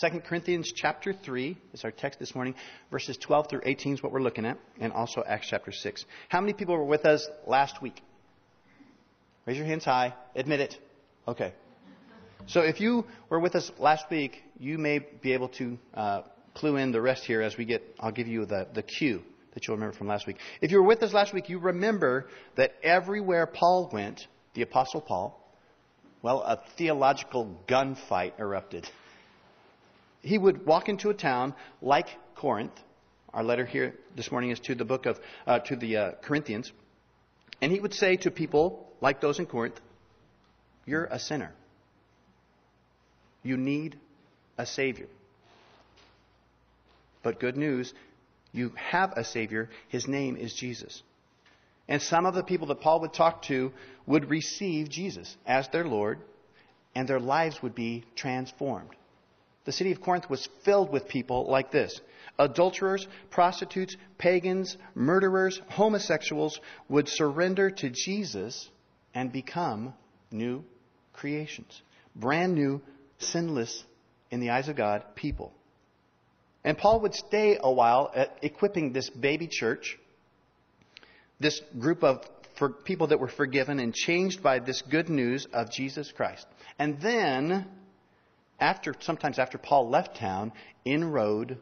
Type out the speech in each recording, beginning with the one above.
2 Corinthians chapter 3 is our text this morning. Verses 12 through 18 is what we're looking at, and also Acts chapter 6. How many people were with us last week? Raise your hands high. Admit it. Okay. So if you were with us last week, you may be able to uh, clue in the rest here as we get, I'll give you the, the cue that you'll remember from last week. If you were with us last week, you remember that everywhere Paul went, the Apostle Paul, well, a theological gunfight erupted. He would walk into a town like Corinth. Our letter here this morning is to the book of, uh, to the uh, Corinthians. And he would say to people like those in Corinth, You're a sinner. You need a Savior. But good news, you have a Savior. His name is Jesus. And some of the people that Paul would talk to would receive Jesus as their Lord, and their lives would be transformed. The city of Corinth was filled with people like this adulterers, prostitutes, pagans, murderers, homosexuals would surrender to Jesus and become new creations. Brand new, sinless, in the eyes of God, people. And Paul would stay a while equipping this baby church, this group of for people that were forgiven and changed by this good news of Jesus Christ. And then, after sometimes after Paul left town, inroad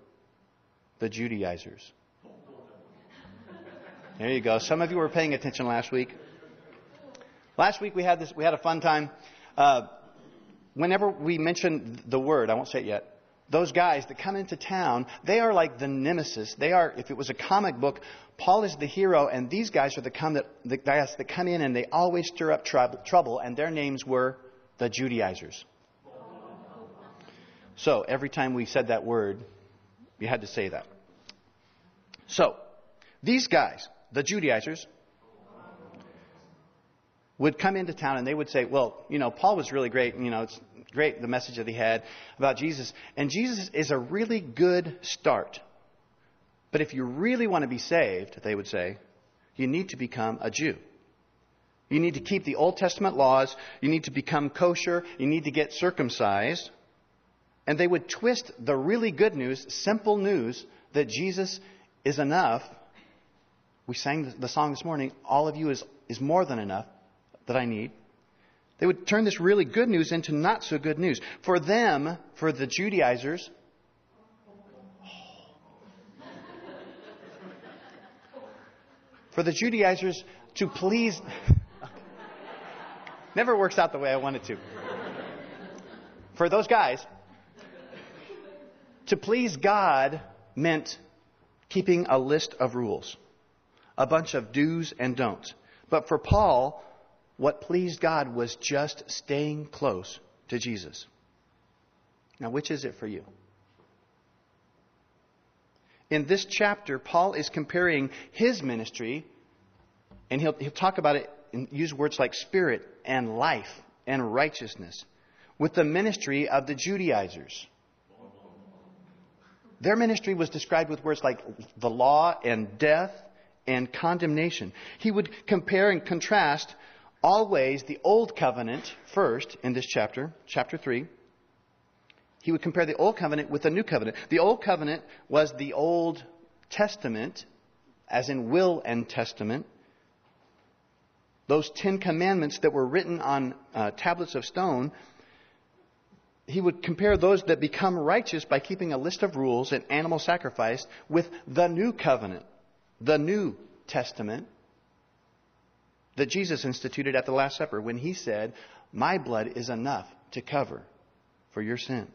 the Judaizers. There you go. Some of you were paying attention last week. Last week we had this. We had a fun time. Uh, whenever we mention the word, I won't say it yet those guys that come into town, they are like the nemesis. They are, if it was a comic book, Paul is the hero, and these guys are the, come that, the guys that come in and they always stir up trouble, trouble, and their names were the Judaizers. So every time we said that word, we had to say that. So, these guys, the Judaizers, would come into town and they would say, well, you know, Paul was really great. You know, it's great the message that he had about Jesus. And Jesus is a really good start. But if you really want to be saved, they would say, you need to become a Jew. You need to keep the Old Testament laws. You need to become kosher. You need to get circumcised. And they would twist the really good news, simple news, that Jesus is enough. We sang the song this morning, All of you is, is more than enough that I need. They would turn this really good news into not so good news. For them, for the Judaizers, for the Judaizers to please. Never works out the way I want it to. For those guys, to please God meant keeping a list of rules, a bunch of do's and don'ts. But for Paul, what pleased God was just staying close to Jesus. Now, which is it for you? In this chapter, Paul is comparing his ministry, and he'll, he'll talk about it and use words like spirit and life and righteousness, with the ministry of the Judaizers. Their ministry was described with words like the law and death and condemnation. He would compare and contrast always the old covenant first in this chapter, chapter 3. He would compare the old covenant with the new covenant. The old covenant was the Old Testament, as in will and testament. Those Ten Commandments that were written on uh, tablets of stone, he would compare those that become righteous by keeping a list of rules and animal sacrifice with the new covenant, the New Testament, that Jesus instituted at the Last Supper when he said, My blood is enough to cover for your sin.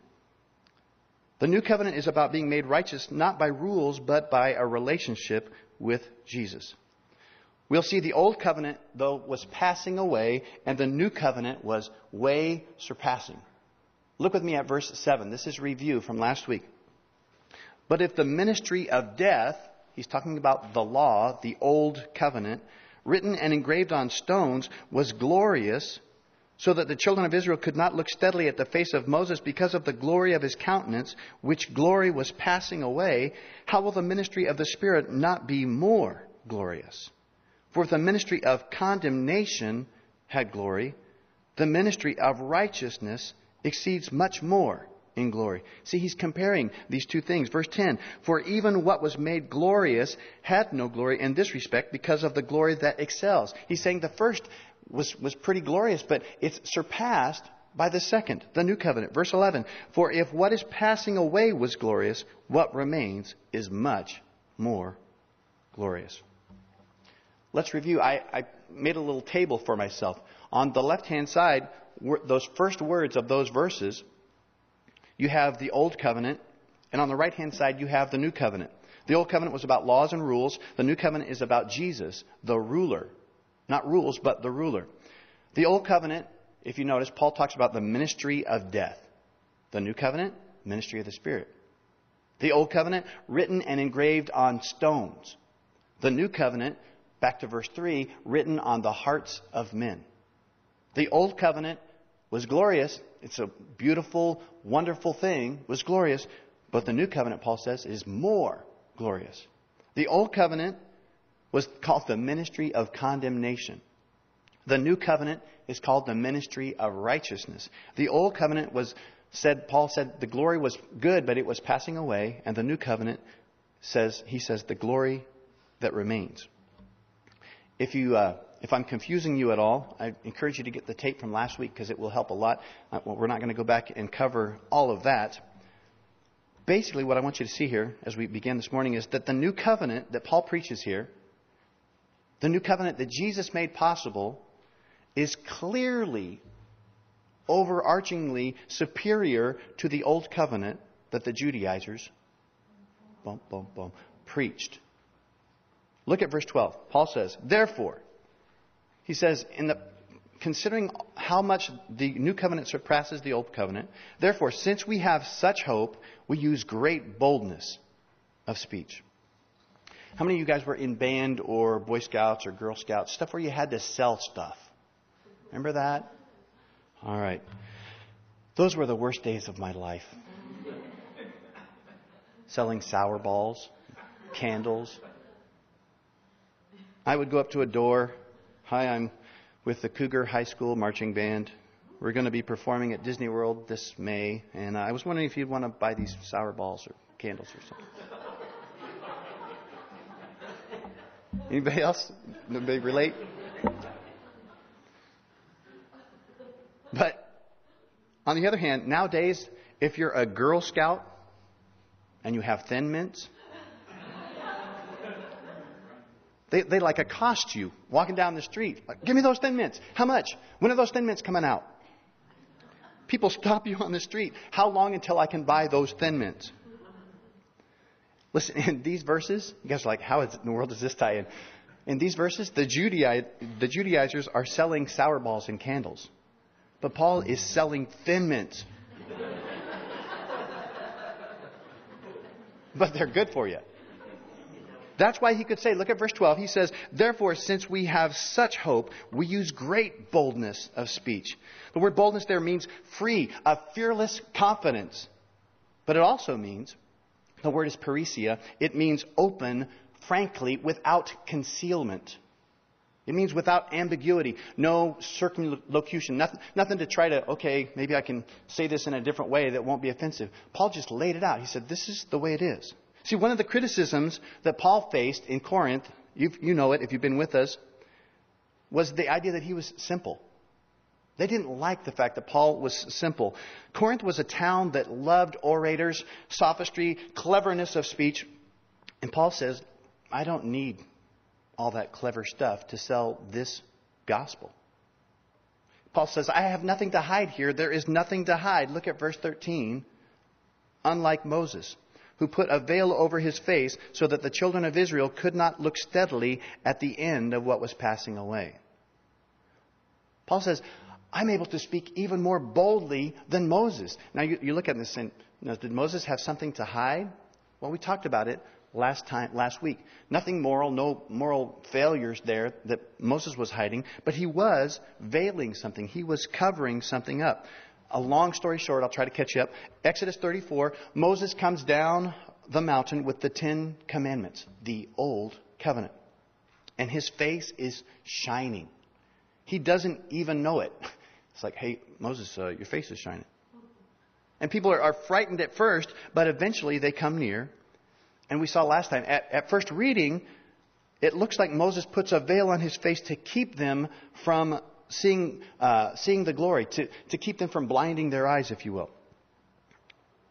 The new covenant is about being made righteous not by rules, but by a relationship with Jesus. We'll see the old covenant, though, was passing away, and the new covenant was way surpassing. Look with me at verse 7. This is review from last week. But if the ministry of death, he's talking about the law, the old covenant, written and engraved on stones, was glorious, so that the children of Israel could not look steadily at the face of Moses because of the glory of his countenance, which glory was passing away, how will the ministry of the Spirit not be more glorious? For if the ministry of condemnation had glory, the ministry of righteousness exceeds much more in glory. See, he's comparing these two things. Verse 10 For even what was made glorious had no glory in this respect because of the glory that excels. He's saying the first was, was pretty glorious, but it's surpassed by the second, the new covenant. Verse 11 For if what is passing away was glorious, what remains is much more glorious. Let's review. I, I made a little table for myself. On the left hand side, those first words of those verses, you have the Old Covenant, and on the right hand side, you have the New Covenant. The Old Covenant was about laws and rules. The New Covenant is about Jesus, the ruler. Not rules, but the ruler. The Old Covenant, if you notice, Paul talks about the ministry of death. The New Covenant, ministry of the Spirit. The Old Covenant, written and engraved on stones. The New Covenant, back to verse 3, written on the hearts of men. The Old Covenant was glorious. It's a beautiful, wonderful thing, was glorious. But the New Covenant, Paul says, is more glorious. The Old Covenant was called the ministry of condemnation. The New Covenant is called the ministry of righteousness. The Old Covenant was said, Paul said, the glory was good, but it was passing away. And the New Covenant says, he says, the glory that remains. If you, uh, if I'm confusing you at all, I encourage you to get the tape from last week because it will help a lot. Uh, well, we're not going to go back and cover all of that. Basically, what I want you to see here as we begin this morning is that the new covenant that Paul preaches here, the new covenant that Jesus made possible, is clearly, overarchingly superior to the old covenant that the Judaizers, preached. Look at verse 12. Paul says, Therefore, he says, in the, considering how much the new covenant surpasses the old covenant, therefore, since we have such hope, we use great boldness of speech. How many of you guys were in band or Boy Scouts or Girl Scouts? Stuff where you had to sell stuff. Remember that? All right. Those were the worst days of my life. Selling sour balls, candles, I would go up to a door. Hi, I'm with the Cougar High School Marching Band. We're going to be performing at Disney World this May, and I was wondering if you'd want to buy these sour balls or candles or something. Anybody else? Anybody relate? But on the other hand, nowadays, if you're a Girl Scout and you have Thin Mints, they, they like accost you walking down the street. Like, Give me those thin mints. How much? When are those thin mints coming out? People stop you on the street. How long until I can buy those thin mints? Listen, in these verses, you guys are like, how in the world does this tie in? In these verses, the, the Judaizers are selling sour balls and candles. But Paul is selling thin mints. but they're good for you. That's why he could say, look at verse 12. He says, Therefore, since we have such hope, we use great boldness of speech. The word boldness there means free, a fearless confidence. But it also means, the word is parrhesia, it means open, frankly, without concealment. It means without ambiguity, no circumlocution, nothing, nothing to try to, okay, maybe I can say this in a different way that won't be offensive. Paul just laid it out. He said, This is the way it is. See, one of the criticisms that Paul faced in Corinth, you know it if you've been with us, was the idea that he was simple. They didn't like the fact that Paul was simple. Corinth was a town that loved orators, sophistry, cleverness of speech. And Paul says, I don't need all that clever stuff to sell this gospel. Paul says, I have nothing to hide here. There is nothing to hide. Look at verse 13. Unlike Moses who put a veil over his face so that the children of Israel could not look steadily at the end of what was passing away. Paul says, I'm able to speak even more boldly than Moses. Now you, you look at this and you know, did Moses have something to hide? Well, we talked about it last time, last week. Nothing moral, no moral failures there that Moses was hiding, but he was veiling something. He was covering something up a long story short, I'll try to catch you up. Exodus 34, Moses comes down the mountain with the Ten Commandments, the Old Covenant. And his face is shining. He doesn't even know it. It's like, hey, Moses, uh, your face is shining. And people are, are frightened at first, but eventually they come near. And we saw last time, at, at first reading, it looks like Moses puts a veil on his face to keep them from seeing, uh, seeing the glory, to, to keep them from blinding their eyes, if you will.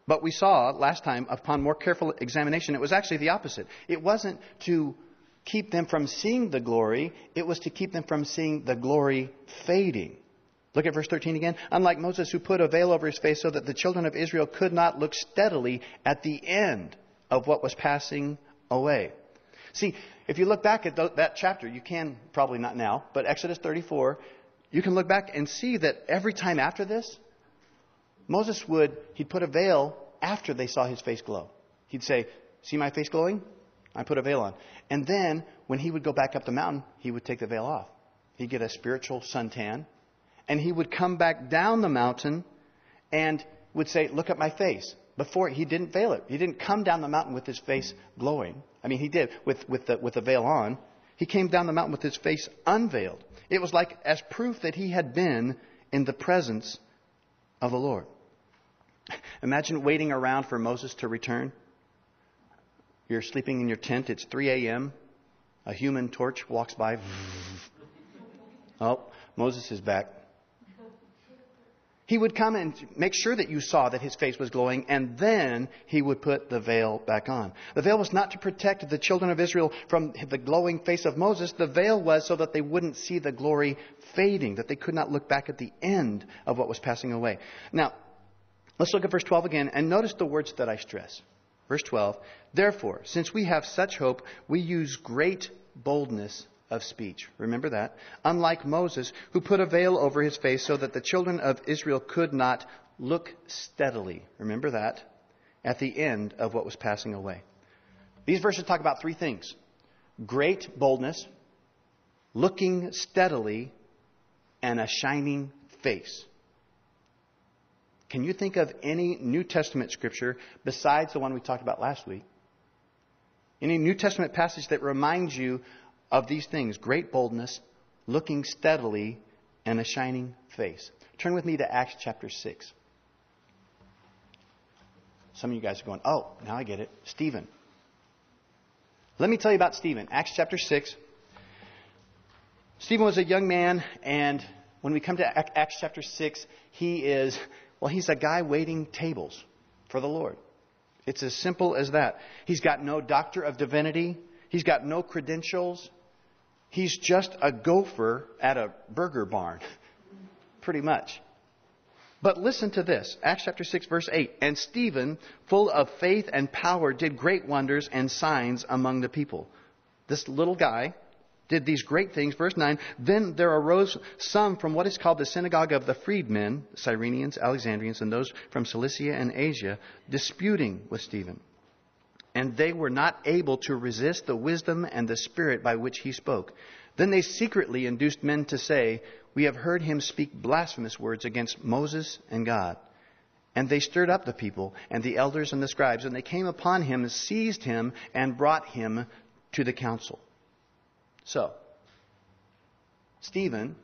But we saw last time, upon more careful examination, it was actually the opposite. It wasn't to keep them from seeing the glory, it was to keep them from seeing the glory fading. Look at verse 13 again. Unlike Moses, who put a veil over his face so that the children of Israel could not look steadily at the end of what was passing away. See, if you look back at that chapter, you can, probably not now, but Exodus 34, you can look back and see that every time after this, Moses would, he'd put a veil after they saw his face glow. He'd say, See my face glowing? I put a veil on. And then, when he would go back up the mountain, he would take the veil off. He'd get a spiritual suntan. And he would come back down the mountain and would say, Look at my face. Before, he didn't veil it. He didn't come down the mountain with his face glowing. I mean, he did with, with, the, with the veil on. He came down the mountain with his face unveiled. It was like as proof that he had been in the presence of the Lord. Imagine waiting around for Moses to return. You're sleeping in your tent. It's 3 a.m. A human torch walks by. Oh, Moses is back. He would come and make sure that you saw that his face was glowing, and then he would put the veil back on. The veil was not to protect the children of Israel from the glowing face of Moses. The veil was so that they wouldn't see the glory fading, that they could not look back at the end of what was passing away. Now, let's look at verse 12 again, and notice the words that I stress. Verse 12, Therefore, since we have such hope, we use great boldness of speech. Remember that? Unlike Moses, who put a veil over his face so that the children of Israel could not look steadily. Remember that? At the end of what was passing away. These verses talk about three things great boldness, looking steadily, and a shining face. Can you think of any New Testament scripture besides the one we talked about last week? Any New Testament passage that reminds you of these things great boldness, looking steadily, and a shining face. Turn with me to Acts chapter 6. Some of you guys are going, oh, now I get it. Stephen. Let me tell you about Stephen. Acts chapter 6. Stephen was a young man, and when we come to Acts chapter 6, he is, well, he's a guy waiting tables for the Lord. It's as simple as that. He's got no doctor of divinity. He's got no credentials. He's just a gopher at a burger barn, pretty much. But listen to this Acts chapter 6, verse 8. And Stephen, full of faith and power, did great wonders and signs among the people. This little guy did these great things. Verse 9 Then there arose some from what is called the synagogue of the freedmen, Cyrenians, Alexandrians, and those from Cilicia and Asia, disputing with Stephen and they were not able to resist the wisdom and the spirit by which he spoke. Then they secretly induced men to say, We have heard him speak blasphemous words against Moses and God. And they stirred up the people and the elders and the scribes, and they came upon him, and seized him, and brought him to the council. So, Stephen,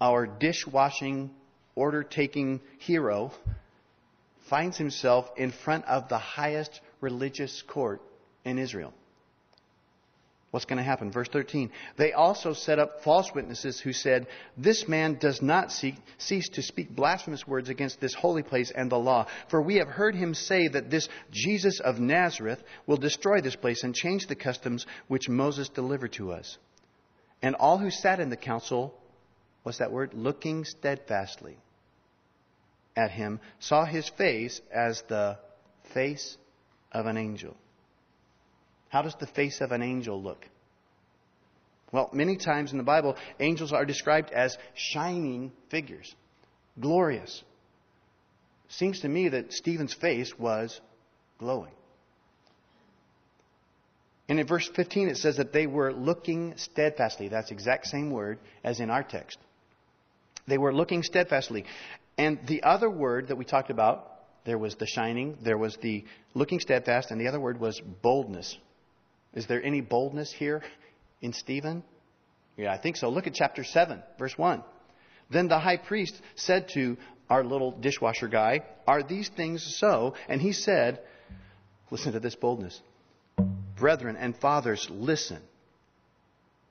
our dishwashing, order taking hero, finds himself in front of the highest religious court in Israel. What's going to happen? Verse 13. They also set up false witnesses who said, This man does not seek, cease to speak blasphemous words against this holy place and the law. For we have heard him say that this Jesus of Nazareth will destroy this place and change the customs which Moses delivered to us. And all who sat in the council, what's that word? Looking steadfastly at him, saw his face as the face of an angel. How does the face of an angel look? Well, many times in the Bible, angels are described as shining figures, glorious. Seems to me that Stephen's face was glowing. And in verse 15, it says that they were looking steadfastly. That's the exact same word as in our text. They were looking steadfastly. And the other word that we talked about there was the shining, there was the looking steadfast, and the other word was boldness. Is there any boldness here in Stephen? Yeah, I think so. Look at chapter 7, verse 1. Then the high priest said to our little dishwasher guy, Are these things so? And he said, Listen to this boldness. Brethren and fathers, listen.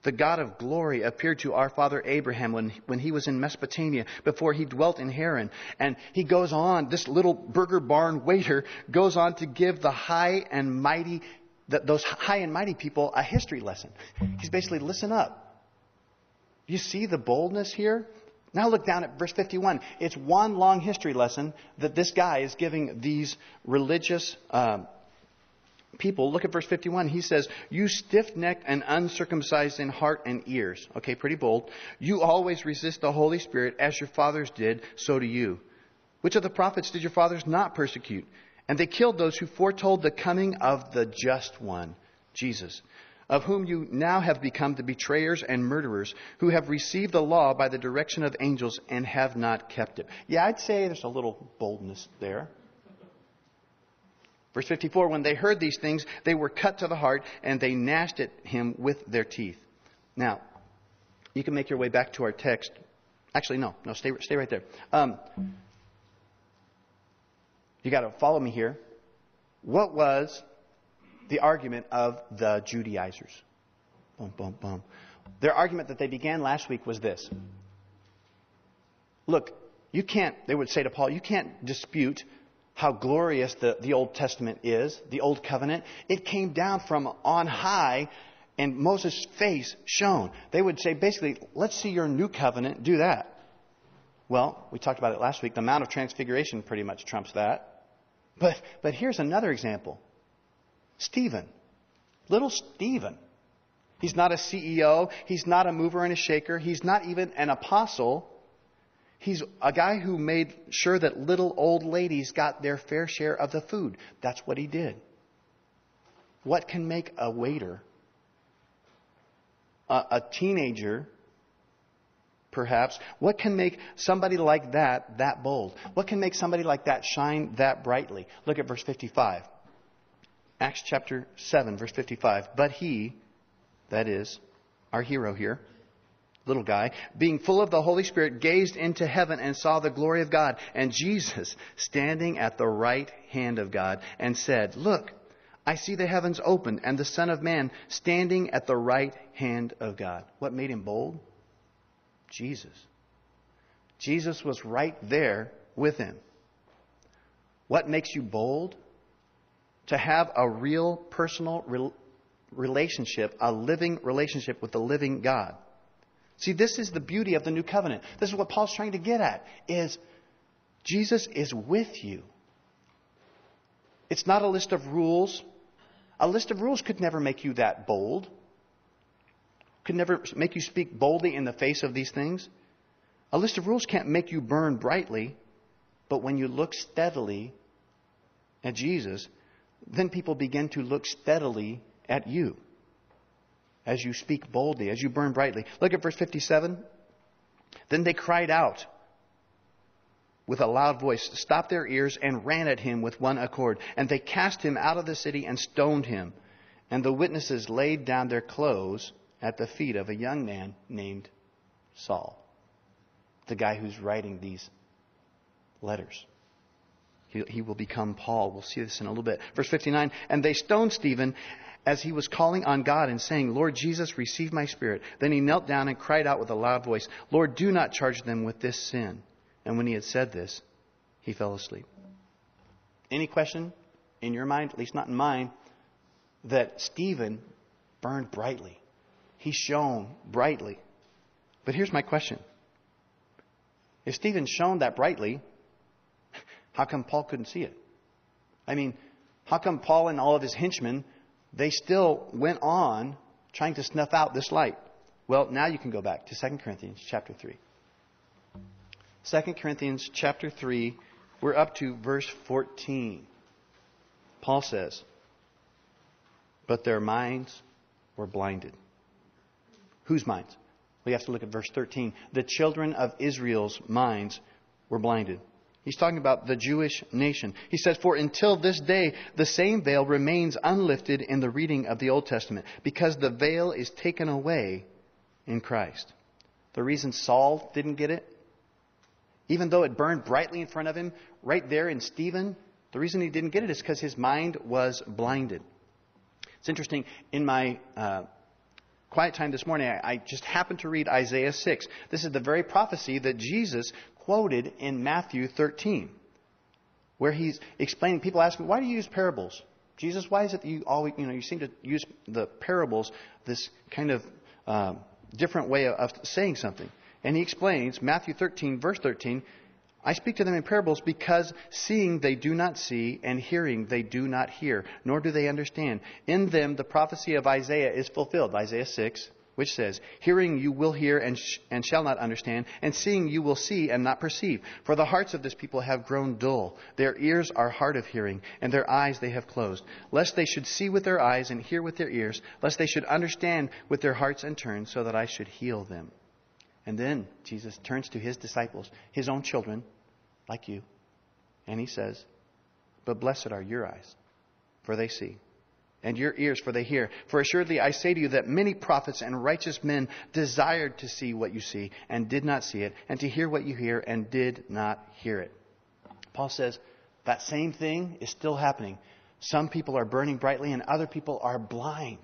The God of glory appeared to our father Abraham when, when he was in Mesopotamia, before he dwelt in Haran. And he goes on, this little burger barn waiter goes on to give the high and mighty, the, those high and mighty people a history lesson. He's basically, listen up. You see the boldness here? Now look down at verse 51. It's one long history lesson that this guy is giving these religious um, people. Look at verse 51. He says, You stiff necked and uncircumcised in heart and ears. Okay, pretty bold. You always resist the Holy Spirit as your fathers did, so do you. Which of the prophets did your fathers not persecute? And they killed those who foretold the coming of the just one, Jesus, of whom you now have become the betrayers and murderers, who have received the law by the direction of angels and have not kept it. Yeah, I'd say there's a little boldness there. Verse 54 When they heard these things, they were cut to the heart, and they gnashed at him with their teeth. Now, you can make your way back to our text. Actually, no, no, stay, stay right there. Um, you got to follow me here. What was the argument of the Judaizers? Boom, boom, boom. Their argument that they began last week was this. Look, you can't, they would say to Paul, you can't dispute how glorious the, the Old Testament is, the Old Covenant. It came down from on high and Moses' face shone. They would say, basically, let's see your new covenant, do that. Well, we talked about it last week. The Mount of Transfiguration pretty much trumps that. But, but here's another example Stephen. Little Stephen. He's not a CEO. He's not a mover and a shaker. He's not even an apostle. He's a guy who made sure that little old ladies got their fair share of the food. That's what he did. What can make a waiter, a, a teenager, perhaps, what can make somebody like that that bold? What can make somebody like that shine that brightly? Look at verse 55. Acts chapter 7, verse 55. But he, that is, our hero here, little guy, being full of the Holy Spirit, gazed into heaven and saw the glory of God and Jesus standing at the right hand of God and said, Look, I see the heavens opened and the Son of Man standing at the right hand of God. What made him bold? Jesus. Jesus was right there with him. What makes you bold? To have a real personal relationship, a living relationship with the living God. See, this is the beauty of the new covenant. This is what Paul's trying to get at is Jesus is with you. It's not a list of rules. A list of rules could never make you that bold. Could never make you speak boldly in the face of these things. A list of rules can't make you burn brightly, but when you look steadily at Jesus, then people begin to look steadily at you as you speak boldly, as you burn brightly. Look at verse 57. Then they cried out with a loud voice, stopped their ears, and ran at him with one accord. And they cast him out of the city and stoned him. And the witnesses laid down their clothes at the feet of a young man named Saul, the guy who's writing these letters. He, he will become Paul. We'll see this in a little bit. Verse 59 And they stoned Stephen as he was calling on God and saying, Lord Jesus, receive my spirit. Then he knelt down and cried out with a loud voice, Lord, do not charge them with this sin. And when he had said this, he fell asleep. Any question in your mind, at least not in mine, that Stephen burned brightly? He shone brightly. But here's my question. If Stephen shone that brightly, how come Paul couldn't see it? I mean, how come Paul and all of his henchmen they still went on trying to snuff out this light. Well, now you can go back to 2 Corinthians chapter 3. 2 Corinthians chapter 3, we're up to verse 14. Paul says, But their minds were blinded. Whose minds? We have to look at verse 13. The children of Israel's minds were blinded. He's talking about the Jewish nation. He says, For until this day, the same veil remains unlifted in the reading of the Old Testament, because the veil is taken away in Christ. The reason Saul didn't get it Even though it burned brightly in front of him, right there in Stephen, the reason he didn't get it is because his mind was blinded. It's interesting. In my uh, quiet time this morning, I, I just happened to read Isaiah 6. This is the very prophecy that Jesus quoted in Matthew 13, where he's explaining. People ask me, why do you use parables? Jesus, why is it that you always, you know, you seem to use the parables, this kind of uh, different way of saying something? And he explains, Matthew 13, verse 13, I speak to them in parables because seeing they do not see, and hearing they do not hear, nor do they understand. In them the prophecy of Isaiah is fulfilled. Isaiah 6, which says, Hearing you will hear and, sh- and shall not understand, and seeing you will see and not perceive. For the hearts of this people have grown dull. Their ears are hard of hearing, and their eyes they have closed. Lest they should see with their eyes and hear with their ears, lest they should understand with their hearts and turn, so that I should heal them. And then Jesus turns to his disciples, his own children, like you, and he says, But blessed are your eyes, for they see, and your ears, for they hear. For assuredly I say to you that many prophets and righteous men desired to see what you see, and did not see it, and to hear what you hear, and did not hear it. Paul says, that same thing is still happening. Some people are burning brightly, and other people are blind.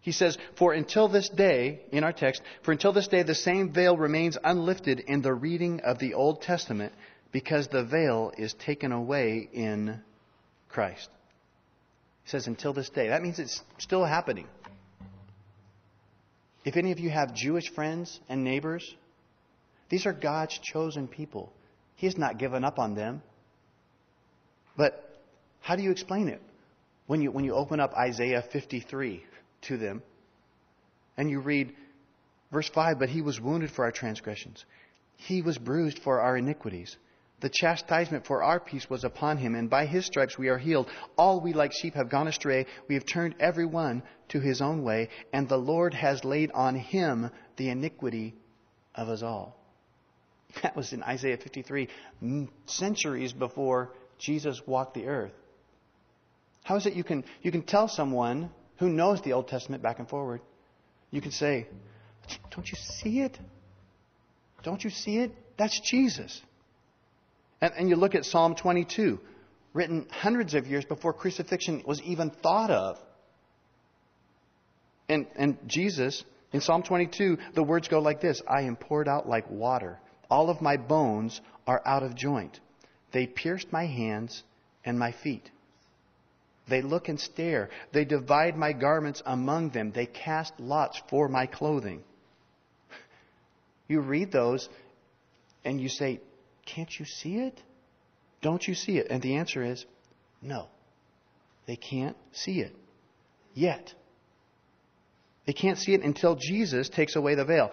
He says, For until this day, in our text, for until this day the same veil remains unlifted in the reading of the Old Testament because the veil is taken away in Christ. He says, until this day. That means it's still happening. If any of you have Jewish friends and neighbors, these are God's chosen people. He has not given up on them. But how do you explain it? When you, when you open up Isaiah 53, to them. And you read verse 5 But he was wounded for our transgressions, he was bruised for our iniquities. The chastisement for our peace was upon him, and by his stripes we are healed. All we like sheep have gone astray. We have turned every one to his own way, and the Lord has laid on him the iniquity of us all. That was in Isaiah 53, centuries before Jesus walked the earth. How is it you can, you can tell someone who knows the Old Testament back and forward, you can say, Don't you see it? Don't you see it? That's Jesus. And, and you look at Psalm 22, written hundreds of years before crucifixion was even thought of. And, and Jesus, in Psalm 22, the words go like this I am poured out like water. All of my bones are out of joint. They pierced my hands and my feet. They look and stare. They divide my garments among them. They cast lots for my clothing. You read those and you say, Can't you see it? Don't you see it? And the answer is no. They can't see it yet. They can't see it until Jesus takes away the veil.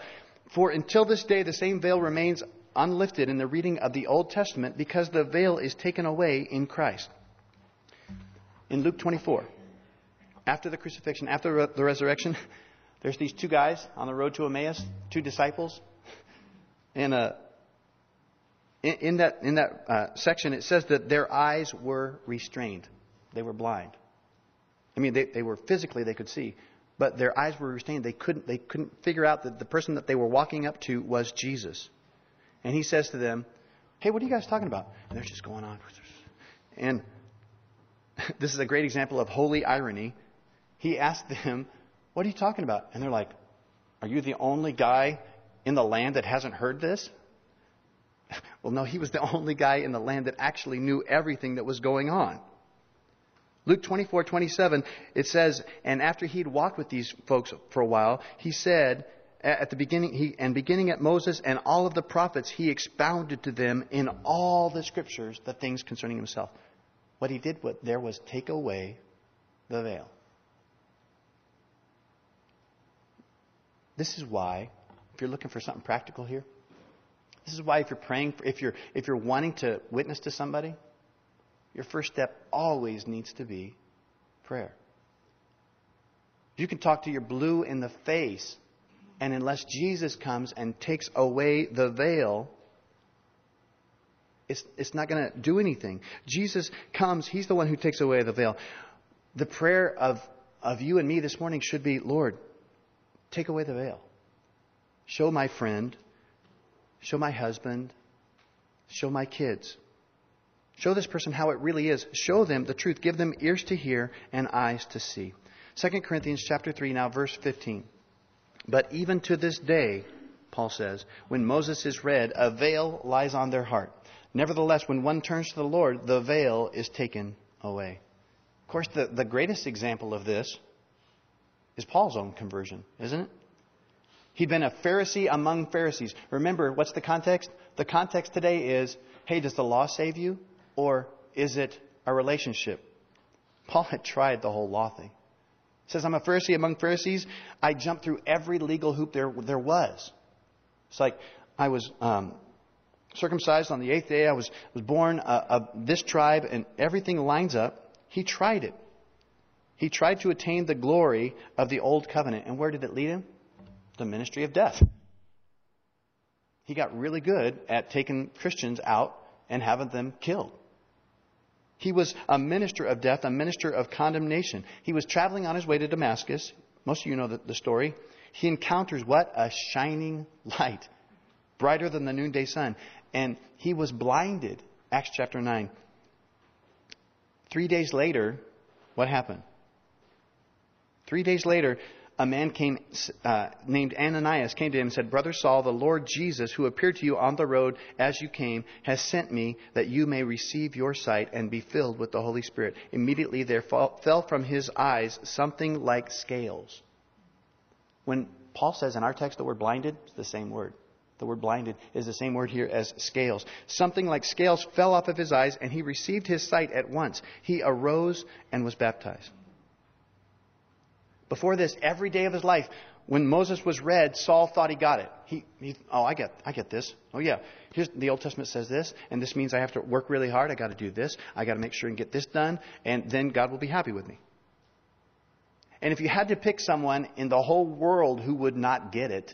For until this day, the same veil remains unlifted in the reading of the Old Testament because the veil is taken away in Christ in Luke 24. After the crucifixion, after the resurrection, there's these two guys on the road to Emmaus, two disciples. And uh, in, in, that, in that uh, section, it says that their eyes were restrained. They were blind. I mean, they, they were physically, they could see, but their eyes were restrained. They couldn't, they couldn't figure out that the person that they were walking up to was Jesus. And he says to them, Hey, what are you guys talking about? And they're just going on. And this is a great example of holy irony. He asked them, What are you talking about? And they're like, Are you the only guy in the land that hasn't heard this? Well, no, he was the only guy in the land that actually knew everything that was going on. Luke 24, 27, it says, And after he'd walked with these folks for a while, he said, at the beginning, he, and beginning at Moses and all of the prophets, he expounded to them in all the scriptures the things concerning himself. What he did what, there was take away the veil. This is why, if you're looking for something practical here, this is why if you're praying, if you're if you're wanting to witness to somebody, your first step always needs to be prayer. You can talk to your blue in the face, and unless Jesus comes and takes away the veil, it's, it's not going to do anything. Jesus comes, He's the one who takes away the veil. The prayer of, of you and me this morning should be Lord, take away the veil. Show my friend show my husband, show my kids. Show this person how it really is. Show them the truth. Give them ears to hear and eyes to see. 2 Corinthians chapter 3 now verse 15. But even to this day, Paul says, when Moses is read, a veil lies on their heart. Nevertheless, when one turns to the Lord, the veil is taken away. Of course, the, the greatest example of this is Paul's own conversion, isn't it? He'd been a Pharisee among Pharisees. Remember, what's the context? The context today is hey, does the law save you? Or is it a relationship? Paul had tried the whole law thing. He says, I'm a Pharisee among Pharisees. I jumped through every legal hoop there, there was. It's like I was um, circumcised on the eighth day. I was, was born uh, of this tribe, and everything lines up. He tried it. He tried to attain the glory of the old covenant. And where did it lead him? The ministry of death. He got really good at taking Christians out and having them killed. He was a minister of death, a minister of condemnation. He was traveling on his way to Damascus. Most of you know the, the story. He encounters what? A shining light, brighter than the noonday sun. And he was blinded. Acts chapter 9. Three days later, what happened? Three days later, a man came uh, named Ananias came to him and said, "Brother Saul, the Lord Jesus, who appeared to you on the road as you came, has sent me that you may receive your sight and be filled with the Holy Spirit." Immediately there fell from his eyes something like scales. When Paul says in our text that we're blinded, it's the same word. The word blinded is the same word here as scales. Something like scales fell off of his eyes, and he received his sight at once. He arose and was baptized. Before this, every day of his life, when Moses was read, Saul thought he got it. He, he, oh, I get, I get this. Oh yeah, here's the Old Testament says this, and this means I have to work really hard. I got to do this. I got to make sure and get this done, and then God will be happy with me. And if you had to pick someone in the whole world who would not get it,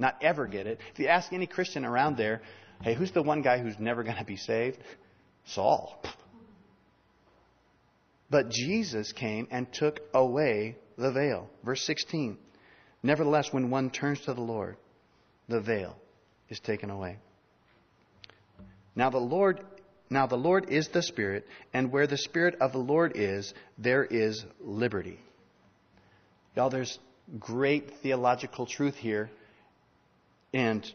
not ever get it, if you ask any Christian around there, hey, who's the one guy who's never going to be saved? Saul. But Jesus came and took away the veil. Verse 16. Nevertheless, when one turns to the Lord, the veil is taken away. Now the Lord now the Lord is the Spirit, and where the Spirit of the Lord is, there is liberty. Y'all, there's great theological truth here, and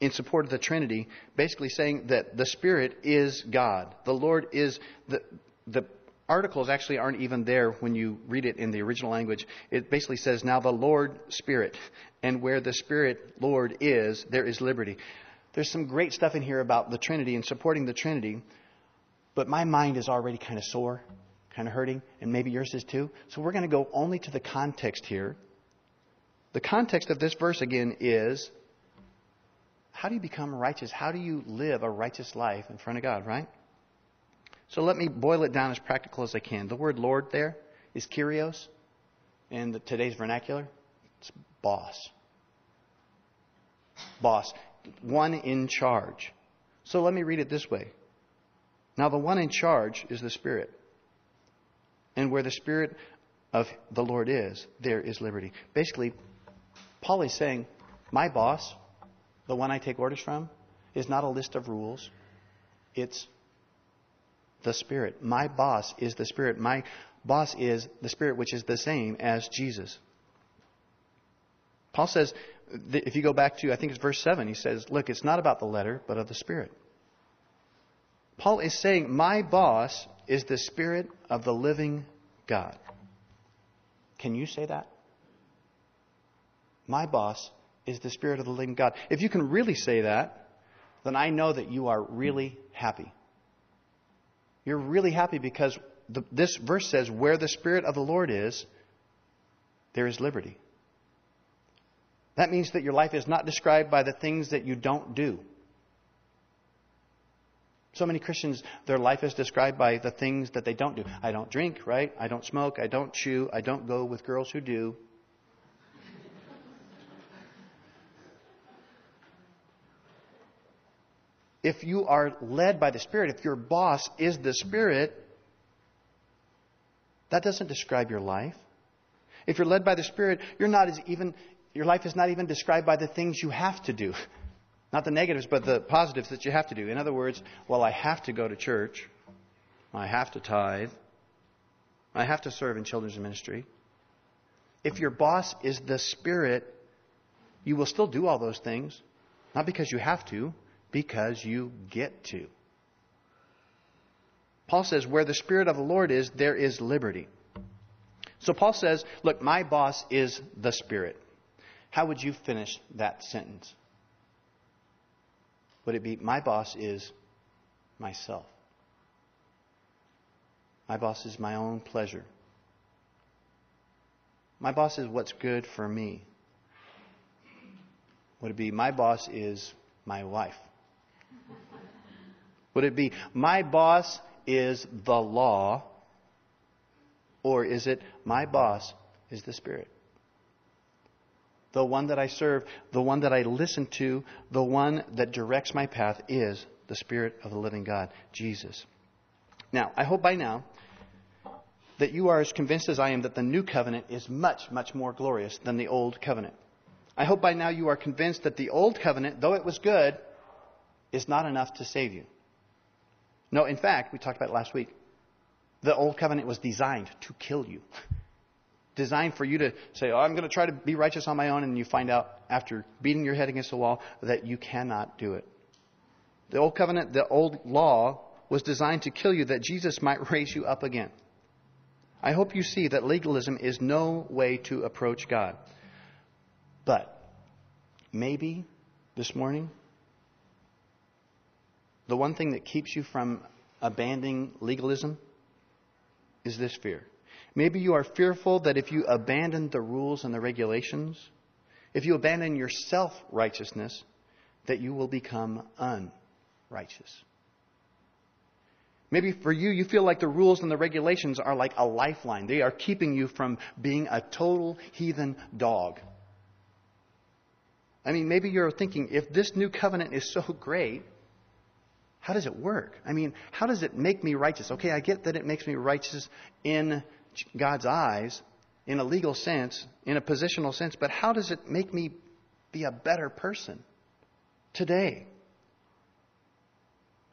in support of the Trinity, basically saying that the Spirit is God. The Lord is the the articles actually aren't even there when you read it in the original language. It basically says, Now the Lord Spirit, and where the Spirit Lord is, there is liberty. There's some great stuff in here about the Trinity and supporting the Trinity, but my mind is already kind of sore, kind of hurting, and maybe yours is too. So we're going to go only to the context here. The context of this verse again is how do you become righteous? How do you live a righteous life in front of God, right? So let me boil it down as practical as I can. The word Lord there is Kyrios. In the, today's vernacular, it's boss. Boss. One in charge. So let me read it this way. Now, the one in charge is the Spirit. And where the Spirit of the Lord is, there is liberty. Basically, Paul is saying, my boss, the one I take orders from, is not a list of rules. It's the Spirit. My boss is the Spirit. My boss is the Spirit, which is the same as Jesus. Paul says, if you go back to, I think it's verse 7, he says, Look, it's not about the letter, but of the Spirit. Paul is saying, My boss is the Spirit of the living God. Can you say that? My boss is the Spirit of the living God. If you can really say that, then I know that you are really happy. You're really happy because the, this verse says, Where the Spirit of the Lord is, there is liberty. That means that your life is not described by the things that you don't do. So many Christians, their life is described by the things that they don't do. I don't drink, right? I don't smoke. I don't chew. I don't go with girls who do. If you are led by the Spirit, if your boss is the Spirit, that doesn't describe your life. If you're led by the Spirit, you're not as even, your life is not even described by the things you have to do. Not the negatives, but the positives that you have to do. In other words, well, I have to go to church. I have to tithe. I have to serve in children's ministry. If your boss is the Spirit, you will still do all those things. Not because you have to, because you get to. Paul says, where the Spirit of the Lord is, there is liberty. So Paul says, look, my boss is the Spirit. How would you finish that sentence? Would it be, my boss is myself? My boss is my own pleasure. My boss is what's good for me. Would it be, my boss is my wife? Would it be, my boss is the law? Or is it, my boss is the Spirit? The one that I serve, the one that I listen to, the one that directs my path is the Spirit of the living God, Jesus. Now, I hope by now that you are as convinced as I am that the new covenant is much, much more glorious than the old covenant. I hope by now you are convinced that the old covenant, though it was good, is not enough to save you. No, in fact, we talked about it last week. The old covenant was designed to kill you. designed for you to say, oh, I'm going to try to be righteous on my own, and you find out after beating your head against the wall that you cannot do it. The old covenant, the old law, was designed to kill you that Jesus might raise you up again. I hope you see that legalism is no way to approach God. But maybe this morning, the one thing that keeps you from abandoning legalism is this fear. Maybe you are fearful that if you abandon the rules and the regulations, if you abandon your self righteousness, that you will become unrighteous. Maybe for you, you feel like the rules and the regulations are like a lifeline. They are keeping you from being a total heathen dog. I mean, maybe you're thinking, if this new covenant is so great, how does it work? I mean, how does it make me righteous? Okay, I get that it makes me righteous in God's eyes, in a legal sense, in a positional sense, but how does it make me be a better person today?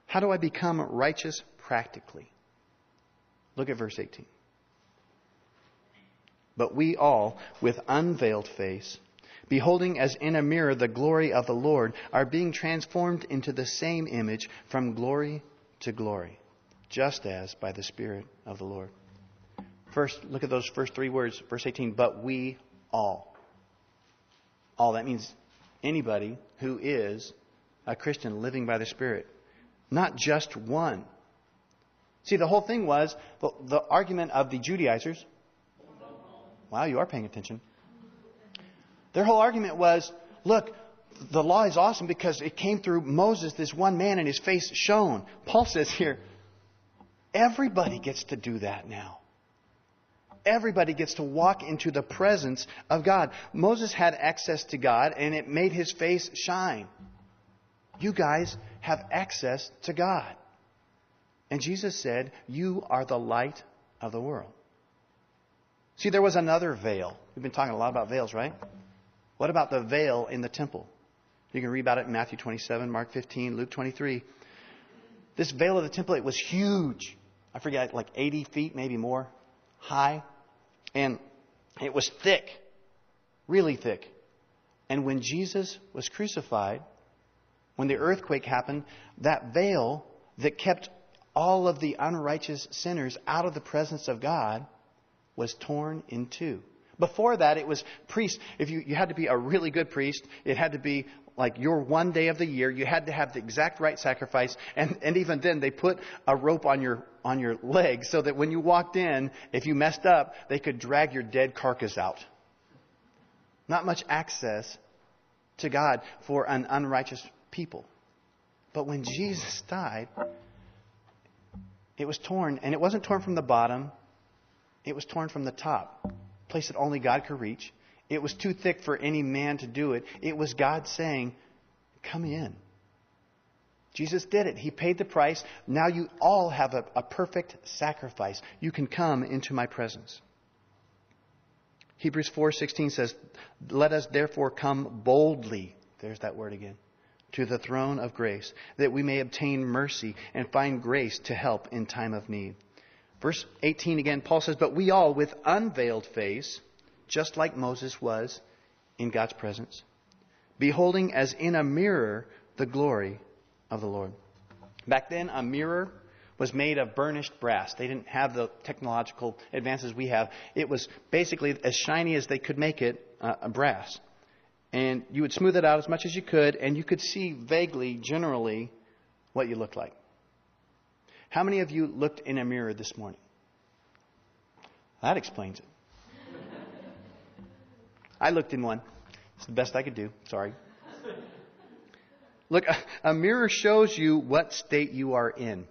How do I become righteous practically? Look at verse 18. But we all, with unveiled face, beholding as in a mirror the glory of the Lord, are being transformed into the same image from glory to glory, just as by the Spirit of the Lord. First, look at those first three words, verse 18, but we all. All, that means anybody who is a Christian living by the Spirit, not just one. See, the whole thing was the, the argument of the Judaizers. Wow, you are paying attention. Their whole argument was look, the law is awesome because it came through Moses, this one man, and his face shone. Paul says here, everybody gets to do that now. Everybody gets to walk into the presence of God. Moses had access to God and it made his face shine. You guys have access to God. And Jesus said, You are the light of the world. See, there was another veil. We've been talking a lot about veils, right? What about the veil in the temple? You can read about it in Matthew 27, Mark 15, Luke 23. This veil of the temple, it was huge. I forget, like 80 feet, maybe more high. And it was thick, really thick. And when Jesus was crucified, when the earthquake happened, that veil that kept all of the unrighteous sinners out of the presence of God was torn in two. Before that, it was priests. If you, you had to be a really good priest, it had to be like your one day of the year. You had to have the exact right sacrifice. And, and even then, they put a rope on your, on your leg so that when you walked in, if you messed up, they could drag your dead carcass out. Not much access to God for an unrighteous people. But when Jesus died, it was torn, and it wasn't torn from the bottom, it was torn from the top place that only God could reach. It was too thick for any man to do it. It was God saying, Come in. Jesus did it. He paid the price. Now you all have a, a perfect sacrifice. You can come into my presence. Hebrews 4:16 says, "Let us therefore come boldly." There's that word again. to the throne of grace, that we may obtain mercy and find grace to help in time of need. Verse 18 again, Paul says, But we all, with unveiled face, just like Moses was in God's presence, beholding as in a mirror the glory of the Lord. Back then, a mirror was made of burnished brass. They didn't have the technological advances we have. It was basically as shiny as they could make it, uh, brass. And you would smooth it out as much as you could, and you could see vaguely, generally, what you looked like. How many of you looked in a mirror this morning? That explains it. I looked in one. It's the best I could do. Sorry. Look, a, mirror shows you what state you are in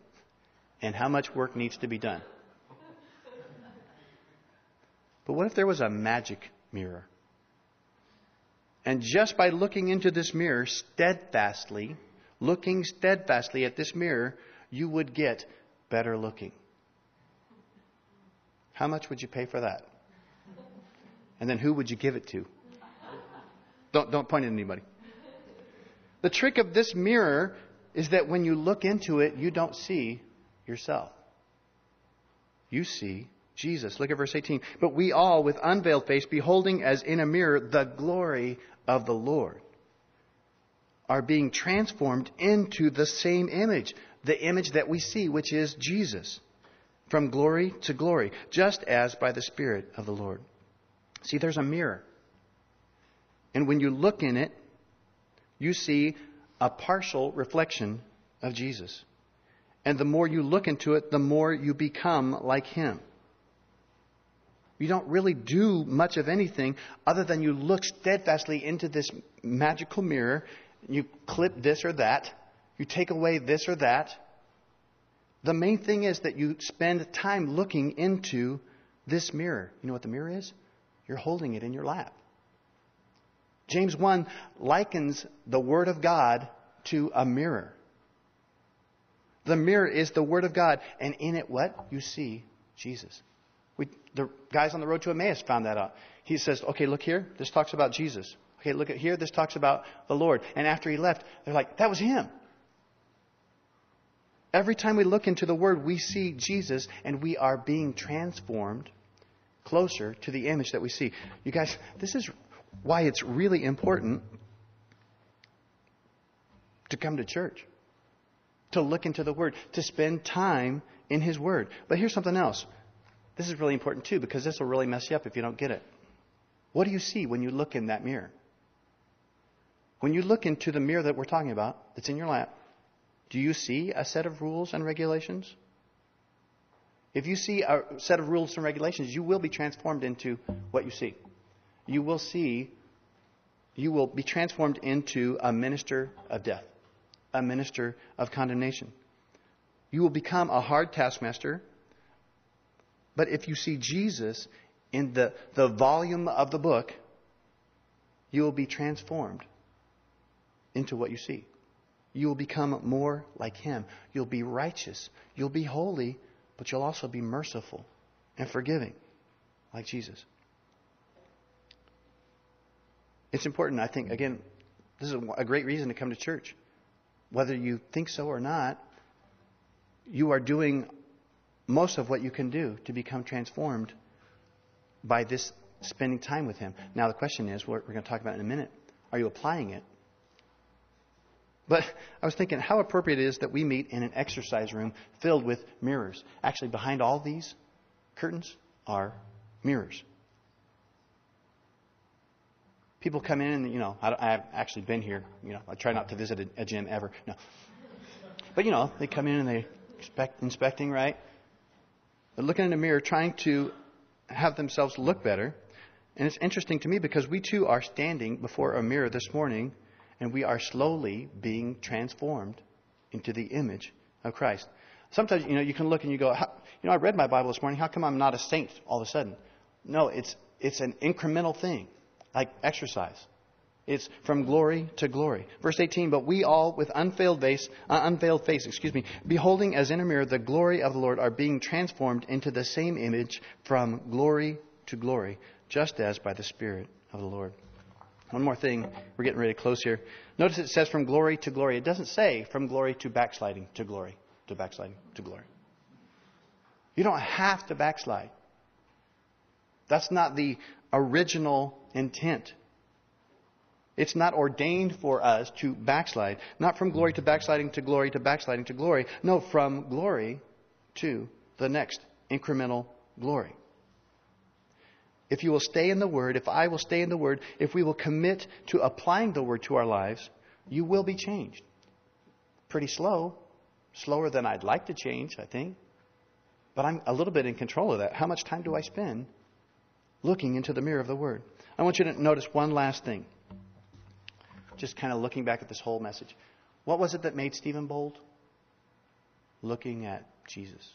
and how much work needs to be done. But what if there was a magic mirror? And just by looking into this mirror steadfastly, looking steadfastly at this mirror, you would get better looking. How much would you pay for that? And then who would you give it to? Don't, don't point at anybody. The trick of this mirror is that when you look into it, you don't see yourself. You see Jesus. Look at verse 18. But we all, with unveiled face, beholding as in a mirror the glory of the Lord, are being transformed into the same image, the image that we see, which is Jesus, from glory to glory, just as by the Spirit of the Lord. See, there's a mirror. And when you look in it, you see a partial reflection of Jesus. And the more you look into it, the more you become like Him. You don't really do much of anything other than you look steadfastly into this magical mirror. You clip this or that. You take away this or that. The main thing is that you spend time looking into this mirror. You know what the mirror is? You're holding it in your lap. James 1 likens the Word of God to a mirror. The mirror is the Word of God, and in it, what? You see Jesus. We, the guys on the road to Emmaus found that out. He says, okay, look here. This talks about Jesus. Okay, look at here. This talks about the Lord. And after he left, they're like, that was him. Every time we look into the Word, we see Jesus, and we are being transformed closer to the image that we see. You guys, this is why it's really important to come to church to look into the Word, to spend time in His Word. But here's something else. This is really important too because this will really mess you up if you don't get it. What do you see when you look in that mirror? When you look into the mirror that we're talking about, that's in your lap, do you see a set of rules and regulations? If you see a set of rules and regulations, you will be transformed into what you see. You will see, you will be transformed into a minister of death a minister of condemnation. You will become a hard taskmaster. But if you see Jesus in the, the volume of the book, you will be transformed into what you see. You will become more like Him. You'll be righteous. You'll be holy, but you'll also be merciful and forgiving like Jesus. It's important, I think, again, this is a great reason to come to church whether you think so or not, you are doing most of what you can do to become transformed by this spending time with Him. Now, the question is, what we're going to talk about in a minute, are you applying it? But I was thinking how appropriate it is that we meet in an exercise room filled with mirrors. Actually, behind all these curtains are mirrors people come in and, you know, I, have actually been here. You know, I try not to visit a, a gym ever. No. But, you know, they come in and they expect, inspecting, right? They're looking in the mirror trying to have themselves look better. And it's interesting to me because we too are standing before a mirror this morning and we are slowly being transformed into the image of Christ. Sometimes, you know, you can look and you go, you know, I read my Bible this morning. How come I'm not a saint all of a sudden? No, it's, it's an incremental thing like exercise. It's from glory to glory. Verse 18, but we all with unveiled face, uh, unveiled face, excuse me, beholding as in a mirror the glory of the Lord are being transformed into the same image from glory to glory, just as by the Spirit of the Lord. One more thing. We're getting to close here. Notice it says from glory to glory. It doesn't say from glory to backsliding to glory to backsliding to glory. You don't have to backslide. That's not the original intent. It's not ordained for us to backslide. Not from glory to backsliding to glory to backsliding to glory. No, from glory to the next incremental glory. If you will stay in the Word, if I will stay in the Word, if we will commit to applying the Word to our lives, you will be changed. Pretty slow. Slower than I'd like to change, I think. But I'm a little bit in control of that. How much time do I spend looking into the mirror of the Word? I want you to notice one last thing. Just kind of looking back at this whole message. What was it that made Stephen bold? Looking at Jesus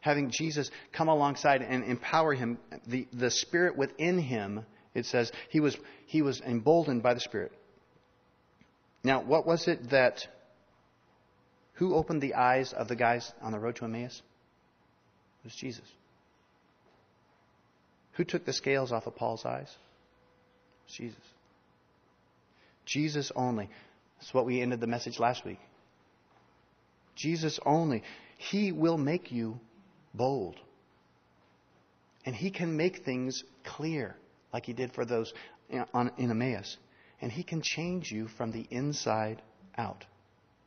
having Jesus come alongside and empower him, the, the Spirit within him, it says, he was, he was emboldened by the Spirit. Now, what was it that, who opened the eyes of the guys on the road to Emmaus? It was Jesus. Who took the scales off of Paul's eyes? Jesus. Jesus only. That's what we ended the message last week. Jesus only. He will make you bold. And he can make things clear, like he did for those in Emmaus. And he can change you from the inside out,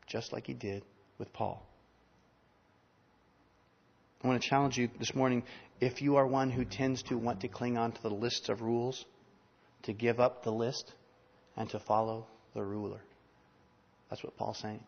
just like he did with Paul. I want to challenge you this morning if you are one who tends to want to cling on to the lists of rules, to give up the list and to follow the ruler. That's what Paul's saying.